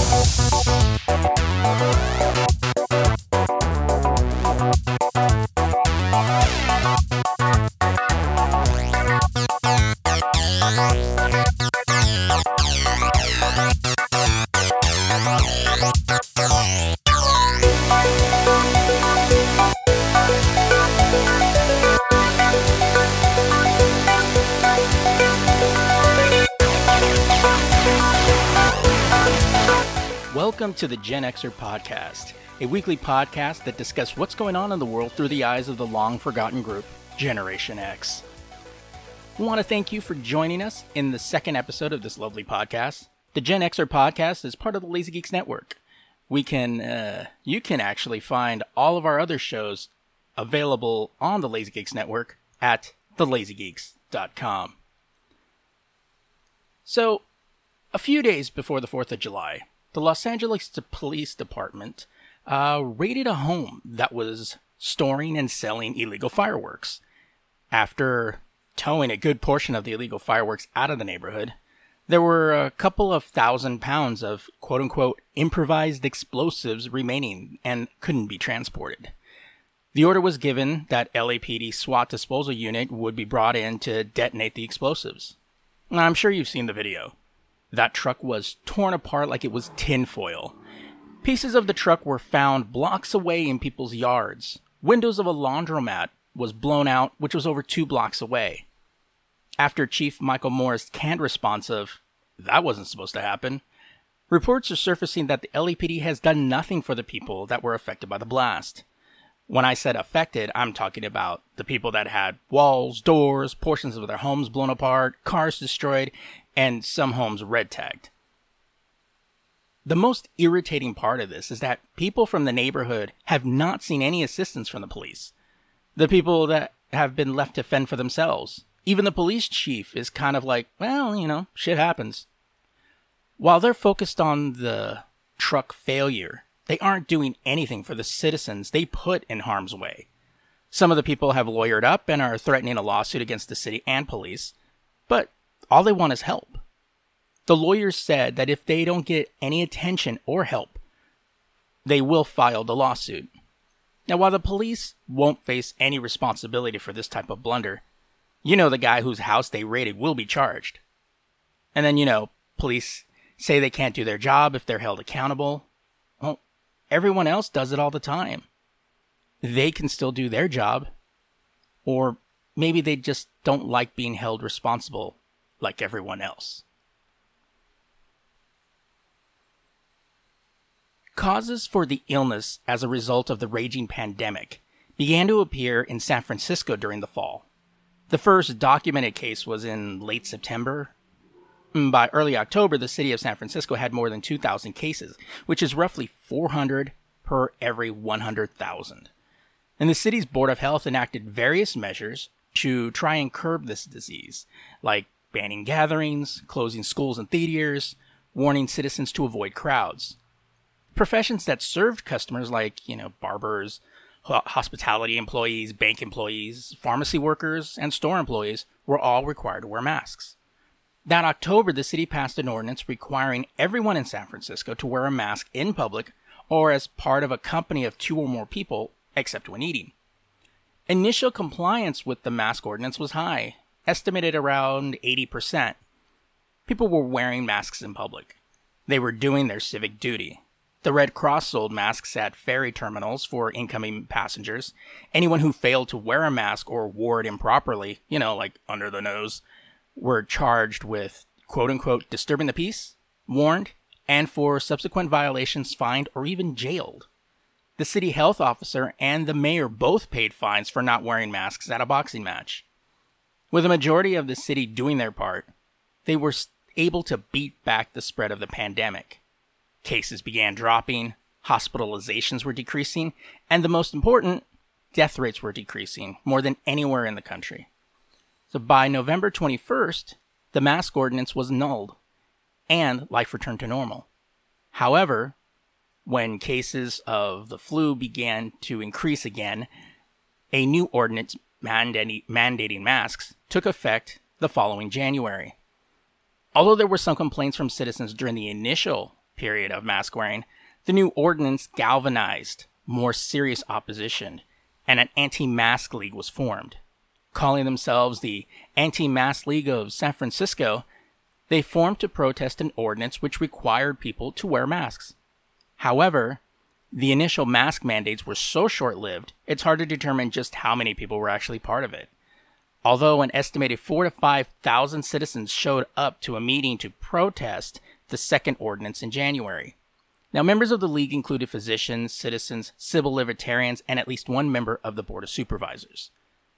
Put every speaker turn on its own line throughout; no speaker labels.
Thank. To the Gen Xer Podcast, a weekly podcast that discusses what's going on in the world through the eyes of the long forgotten group, Generation X. We want to thank you for joining us in the second episode of this lovely podcast. The Gen Xer Podcast is part of the Lazy Geeks Network. We can, uh, you can actually find all of our other shows available on the Lazy Geeks Network at thelazygeeks.com. So, a few days before the 4th of July, the Los Angeles Police Department uh, raided a home that was storing and selling illegal fireworks. After towing a good portion of the illegal fireworks out of the neighborhood, there were a couple of thousand pounds of quote unquote improvised explosives remaining and couldn't be transported. The order was given that LAPD SWAT disposal unit would be brought in to detonate the explosives. I'm sure you've seen the video. That truck was torn apart like it was tinfoil. Pieces of the truck were found blocks away in people's yards. Windows of a laundromat was blown out, which was over two blocks away. After Chief Michael Moore's canned response of, that wasn't supposed to happen, reports are surfacing that the LAPD has done nothing for the people that were affected by the blast. When I said affected, I'm talking about the people that had walls, doors, portions of their homes blown apart, cars destroyed, and some homes red tagged. The most irritating part of this is that people from the neighborhood have not seen any assistance from the police. The people that have been left to fend for themselves. Even the police chief is kind of like, well, you know, shit happens. While they're focused on the truck failure, they aren't doing anything for the citizens they put in harm's way. Some of the people have lawyered up and are threatening a lawsuit against the city and police, but all they want is help. The lawyers said that if they don't get any attention or help, they will file the lawsuit. Now, while the police won't face any responsibility for this type of blunder, you know the guy whose house they raided will be charged. And then, you know, police say they can't do their job if they're held accountable. Well, everyone else does it all the time. They can still do their job. Or maybe they just don't like being held responsible like everyone else. Causes for the illness as a result of the raging pandemic began to appear in San Francisco during the fall. The first documented case was in late September. Mm, by early October, the city of San Francisco had more than 2,000 cases, which is roughly 400 per every 100,000. And the city's Board of Health enacted various measures to try and curb this disease, like banning gatherings, closing schools and theaters, warning citizens to avoid crowds. Professions that served customers like, you know, barbers, hospitality employees, bank employees, pharmacy workers, and store employees were all required to wear masks. That October, the city passed an ordinance requiring everyone in San Francisco to wear a mask in public or as part of a company of two or more people, except when eating. Initial compliance with the mask ordinance was high, estimated around 80%. People were wearing masks in public. They were doing their civic duty. The Red Cross sold masks at ferry terminals for incoming passengers. Anyone who failed to wear a mask or wore it improperly, you know, like under the nose, were charged with quote unquote disturbing the peace, warned, and for subsequent violations fined or even jailed. The city health officer and the mayor both paid fines for not wearing masks at a boxing match. With a majority of the city doing their part, they were able to beat back the spread of the pandemic. Cases began dropping, hospitalizations were decreasing, and the most important, death rates were decreasing more than anywhere in the country. So by November 21st, the mask ordinance was annulled and life returned to normal. However, when cases of the flu began to increase again, a new ordinance mandating masks took effect the following January. Although there were some complaints from citizens during the initial period of mask wearing, the new ordinance galvanized more serious opposition, and an anti mask league was formed. Calling themselves the Anti Mask League of San Francisco, they formed to protest an ordinance which required people to wear masks. However, the initial mask mandates were so short lived, it's hard to determine just how many people were actually part of it. Although an estimated four to 5,000 citizens showed up to a meeting to protest the second ordinance in January. Now, members of the league included physicians, citizens, civil libertarians, and at least one member of the Board of Supervisors.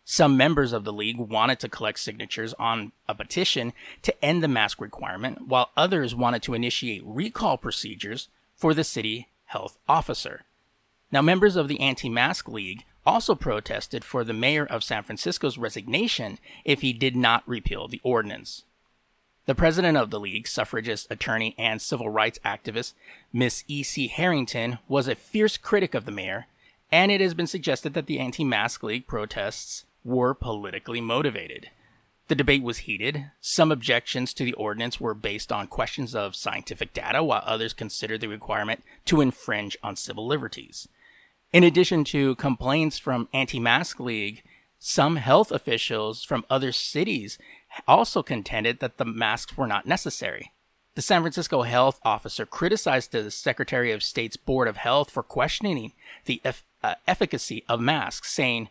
Some members of the league wanted to collect signatures on a petition to end the mask requirement, while others wanted to initiate recall procedures for the city health officer. Now, members of the Anti Mask League also protested for the mayor of San Francisco's resignation if he did not repeal the ordinance. The president of the league, suffragist attorney and civil rights activist Miss E.C. Harrington, was a fierce critic of the mayor, and it has been suggested that the anti mask league protests were politically motivated. The debate was heated. Some objections to the ordinance were based on questions of scientific data, while others considered the requirement to infringe on civil liberties. In addition to complaints from Anti Mask League, some health officials from other cities also contended that the masks were not necessary. The San Francisco health officer criticized the Secretary of State's Board of Health for questioning the uh, efficacy of masks, saying,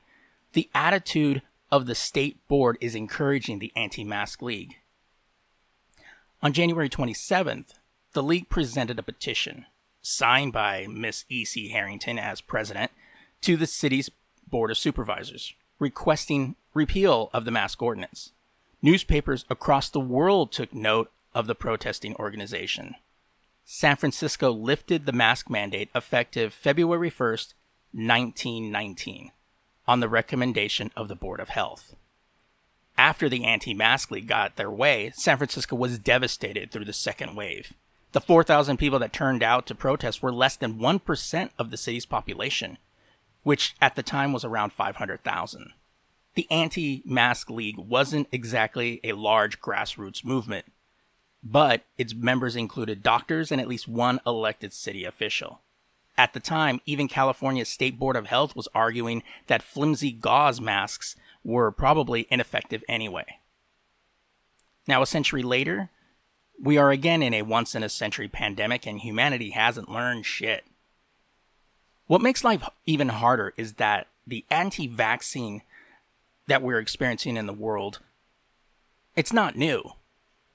The attitude of the state board is encouraging the anti mask league. On January 27th, the league presented a petition signed by Miss E.C. Harrington as president, to the city's Board of Supervisors, requesting repeal of the mask ordinance. Newspapers across the world took note of the protesting organization. San Francisco lifted the mask mandate effective February 1st, 1919, on the recommendation of the Board of Health. After the anti mask league got their way, San Francisco was devastated through the second wave. The 4,000 people that turned out to protest were less than 1% of the city's population, which at the time was around 500,000. The anti mask league wasn't exactly a large grassroots movement, but its members included doctors and at least one elected city official. At the time, even California's State Board of Health was arguing that flimsy gauze masks were probably ineffective anyway. Now, a century later, we are again in a once in a century pandemic and humanity hasn't learned shit. What makes life even harder is that the anti vaccine that we're experiencing in the world, it's not new.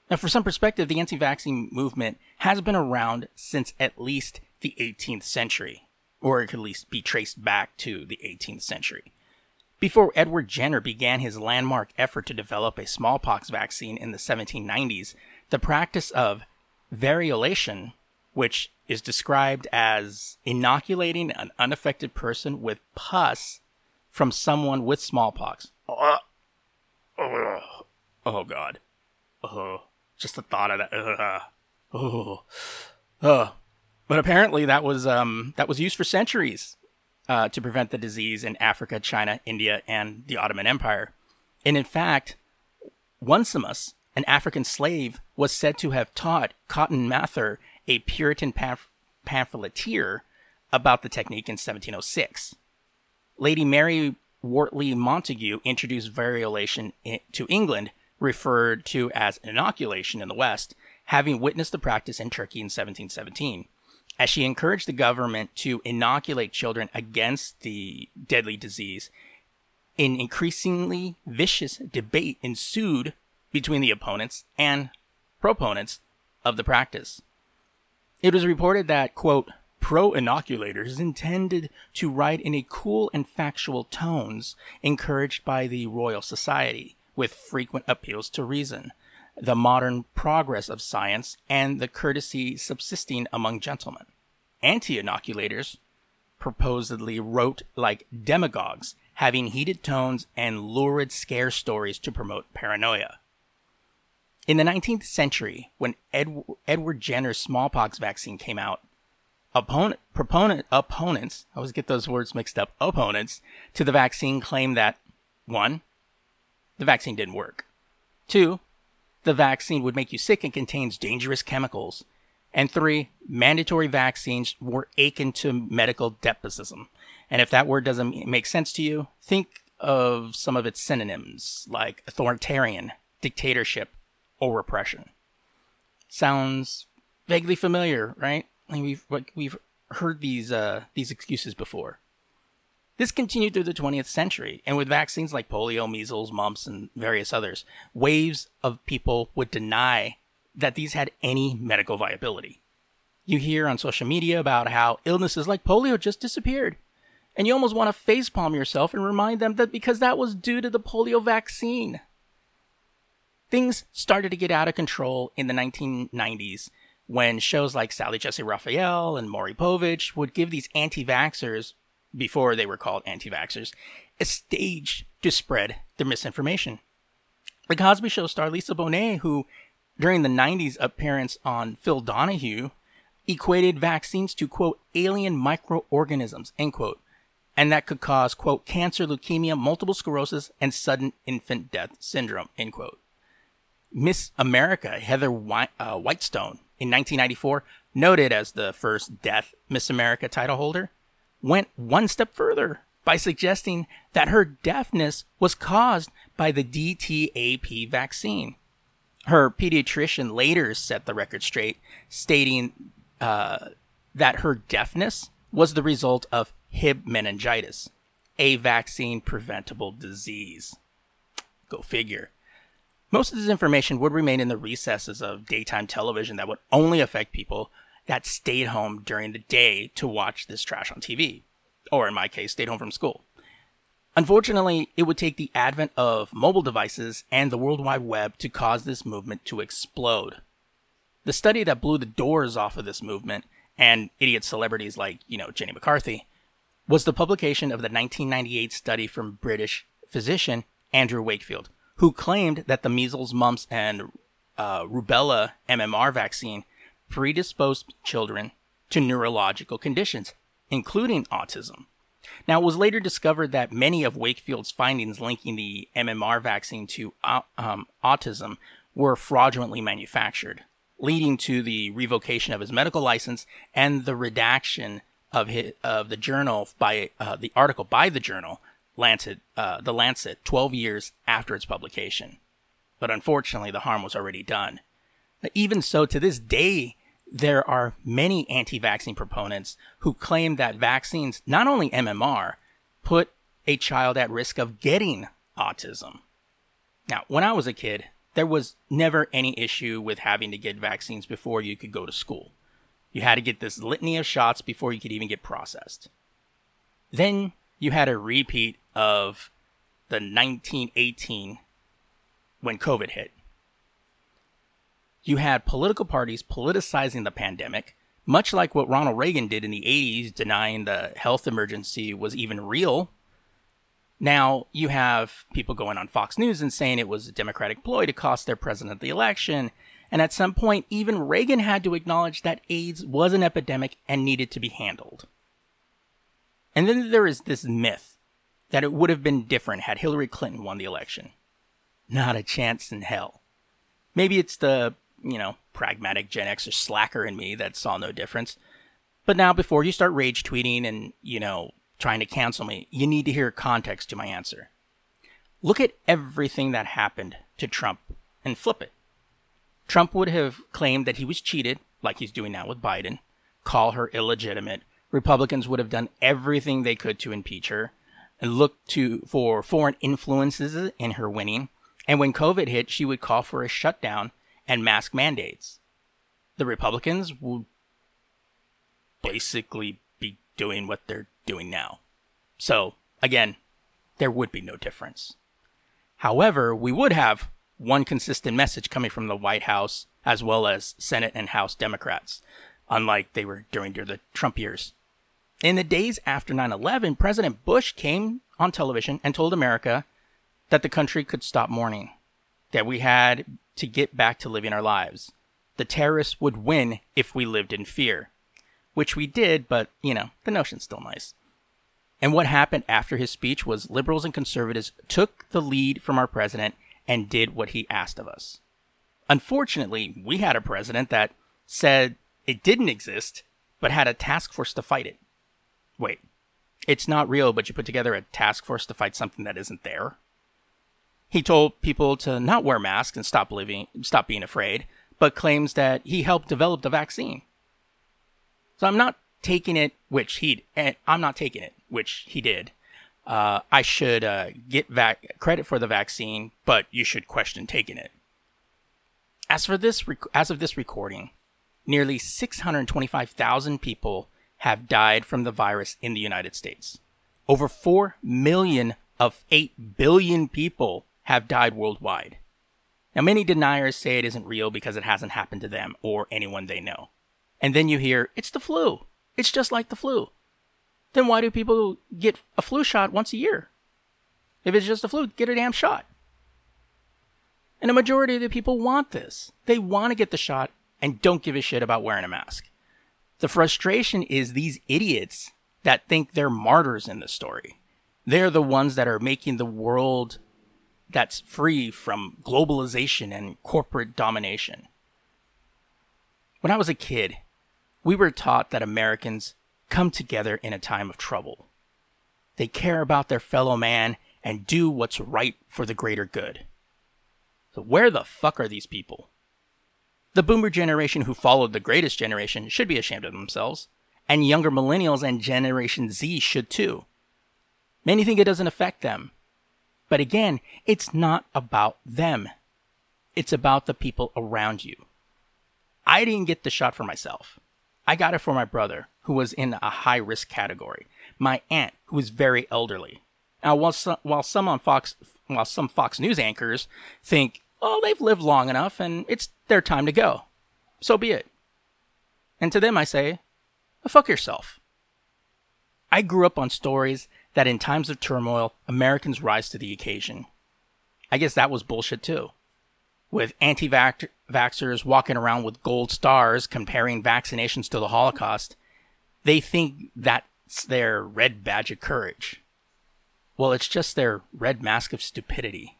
Now, for some perspective, the anti vaccine movement has been around since at least the 18th century, or it could at least be traced back to the 18th century. Before Edward Jenner began his landmark effort to develop a smallpox vaccine in the 1790s, the practice of variolation, which is described as inoculating an unaffected person with pus from someone with smallpox. Uh, uh, oh God. Oh, just the thought of that. Uh, oh, uh. But apparently that was um, that was used for centuries uh, to prevent the disease in Africa, China, India, and the Ottoman Empire. And in fact, Onesimus, an African slave, was said to have taught Cotton Mather, a Puritan pamf- pamphleteer, about the technique in 1706. Lady Mary Wortley Montagu introduced variolation to England, referred to as inoculation in the West, having witnessed the practice in Turkey in 1717. As she encouraged the government to inoculate children against the deadly disease, an increasingly vicious debate ensued between the opponents and proponents of the practice. It was reported that, quote, pro inoculators intended to write in a cool and factual tones encouraged by the Royal Society, with frequent appeals to reason, the modern progress of science, and the courtesy subsisting among gentlemen. Anti inoculators proposedly wrote like demagogues, having heated tones and lurid scare stories to promote paranoia. In the 19th century, when Ed- Edward Jenner's smallpox vaccine came out, opponent, proponent, opponents, I always get those words mixed up, opponents to the vaccine claim that one, the vaccine didn't work. Two, the vaccine would make you sick and contains dangerous chemicals. And three, mandatory vaccines were akin to medical despotism. And if that word doesn't make sense to you, think of some of its synonyms like authoritarian, dictatorship, or repression. Sounds vaguely familiar, right? Like we've like we've heard these uh, these excuses before. This continued through the 20th century, and with vaccines like polio, measles, mumps, and various others, waves of people would deny that these had any medical viability. You hear on social media about how illnesses like polio just disappeared, and you almost want to facepalm yourself and remind them that because that was due to the polio vaccine. Things started to get out of control in the 1990s when shows like Sally Jessy Raphael and Maury Povich would give these anti vaxxers before they were called anti vaxxers, a stage to spread their misinformation. The Cosby Show star Lisa Bonet, who during the 90s appearance on Phil Donahue, equated vaccines to, quote, alien microorganisms, end quote, and that could cause, quote, cancer, leukemia, multiple sclerosis, and sudden infant death syndrome, end quote. Miss America, Heather uh, Whitestone, in 1994, noted as the first deaf Miss America title holder, went one step further by suggesting that her deafness was caused by the DTaP vaccine. Her pediatrician later set the record straight, stating uh, that her deafness was the result of Hib meningitis, a vaccine preventable disease. Go figure. Most of this information would remain in the recesses of daytime television that would only affect people that stayed home during the day to watch this trash on TV, or in my case, stayed home from school. Unfortunately, it would take the advent of mobile devices and the World Wide Web to cause this movement to explode. The study that blew the doors off of this movement and idiot celebrities like, you know, Jenny McCarthy was the publication of the 1998 study from British physician Andrew Wakefield, who claimed that the measles, mumps, and uh, rubella MMR vaccine predisposed children to neurological conditions, including autism. Now, it was later discovered that many of Wakefield's findings linking the MMR vaccine to uh, um, autism were fraudulently manufactured, leading to the revocation of his medical license and the redaction of his, of the journal by uh, the article by the journal Lancet, uh, the Lancet, 12 years after its publication. But unfortunately, the harm was already done. Even so, to this day, there are many anti vaccine proponents who claim that vaccines, not only MMR, put a child at risk of getting autism. Now, when I was a kid, there was never any issue with having to get vaccines before you could go to school. You had to get this litany of shots before you could even get processed. Then you had a repeat of the 1918 when COVID hit. You had political parties politicizing the pandemic, much like what Ronald Reagan did in the 80s, denying the health emergency was even real. Now you have people going on Fox News and saying it was a Democratic ploy to cost their president the election. And at some point, even Reagan had to acknowledge that AIDS was an epidemic and needed to be handled. And then there is this myth that it would have been different had Hillary Clinton won the election. Not a chance in hell. Maybe it's the you know, pragmatic Gen Xer slacker in me that saw no difference. But now, before you start rage tweeting and, you know, trying to cancel me, you need to hear context to my answer. Look at everything that happened to Trump and flip it. Trump would have claimed that he was cheated, like he's doing now with Biden, call her illegitimate. Republicans would have done everything they could to impeach her and look to for foreign influences in her winning. And when COVID hit, she would call for a shutdown and mask mandates. The Republicans would basically be doing what they're doing now. So, again, there would be no difference. However, we would have one consistent message coming from the White House as well as Senate and House Democrats, unlike they were during the Trump years. In the days after 9 11, President Bush came on television and told America that the country could stop mourning, that we had to get back to living our lives. The terrorists would win if we lived in fear. Which we did, but, you know, the notion's still nice. And what happened after his speech was liberals and conservatives took the lead from our president and did what he asked of us. Unfortunately, we had a president that said it didn't exist, but had a task force to fight it. Wait, it's not real, but you put together a task force to fight something that isn't there? He told people to not wear masks and stop living, stop being afraid, but claims that he helped develop the vaccine. So I'm not taking it, which he, and I'm not taking it, which he did. Uh, I should uh, get vac- credit for the vaccine, but you should question taking it. As for this, rec- as of this recording, nearly 625,000 people have died from the virus in the United States. Over 4 million of 8 billion people have died worldwide. Now, many deniers say it isn't real because it hasn't happened to them or anyone they know. And then you hear, it's the flu. It's just like the flu. Then why do people get a flu shot once a year? If it's just a flu, get a damn shot. And a majority of the people want this. They want to get the shot and don't give a shit about wearing a mask. The frustration is these idiots that think they're martyrs in the story. They're the ones that are making the world that's free from globalization and corporate domination. When I was a kid, we were taught that Americans come together in a time of trouble. They care about their fellow man and do what's right for the greater good. So, where the fuck are these people? The boomer generation who followed the greatest generation should be ashamed of themselves, and younger millennials and Generation Z should too. Many think it doesn't affect them. But again, it's not about them. It's about the people around you. I didn't get the shot for myself. I got it for my brother, who was in a high risk category, my aunt, who was very elderly. Now, while some, while some on Fox, while some Fox News anchors think, oh, they've lived long enough and it's their time to go, so be it. And to them, I say, well, fuck yourself. I grew up on stories that in times of turmoil, Americans rise to the occasion. I guess that was bullshit too. With anti vaxxers walking around with gold stars comparing vaccinations to the Holocaust, they think that's their red badge of courage. Well, it's just their red mask of stupidity.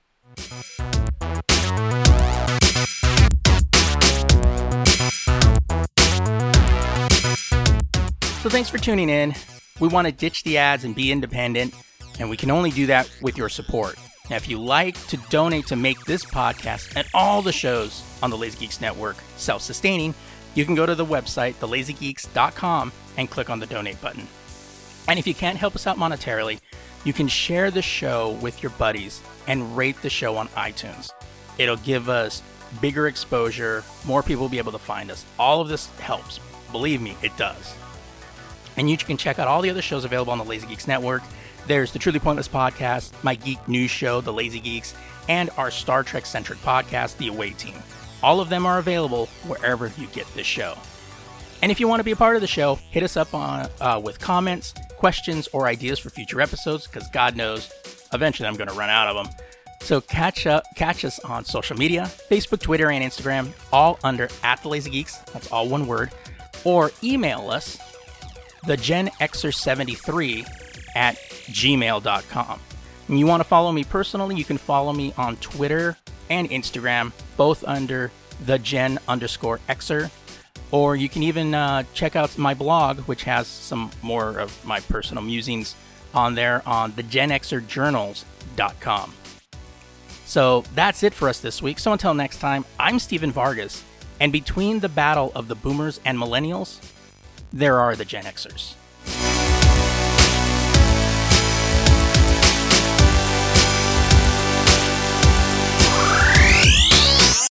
So, thanks for tuning in. We want to ditch the ads and be independent, and we can only do that with your support. Now, if you like to donate to make this podcast and all the shows on the Lazy Geeks Network self sustaining, you can go to the website, thelazygeeks.com, and click on the donate button. And if you can't help us out monetarily, you can share the show with your buddies and rate the show on iTunes. It'll give us bigger exposure, more people will be able to find us. All of this helps. Believe me, it does. And you can check out all the other shows available on the Lazy Geeks Network. There's the Truly Pointless podcast, my geek news show, The Lazy Geeks, and our Star Trek centric podcast, The Away Team. All of them are available wherever you get this show. And if you want to be a part of the show, hit us up on uh, with comments, questions, or ideas for future episodes. Because God knows, eventually I'm going to run out of them. So catch up, catch us on social media: Facebook, Twitter, and Instagram, all under at the Lazy Geeks. That's all one word. Or email us the Gen Xer 73 at gmail.com. And you want to follow me personally, you can follow me on Twitter and Instagram, both under the Gen underscore Xer. Or you can even uh, check out my blog, which has some more of my personal musings on there on the genxerjournals.com. So that's it for us this week. So until next time, I'm Steven Vargas, and between the battle of the boomers and millennials, there are the Gen Xers.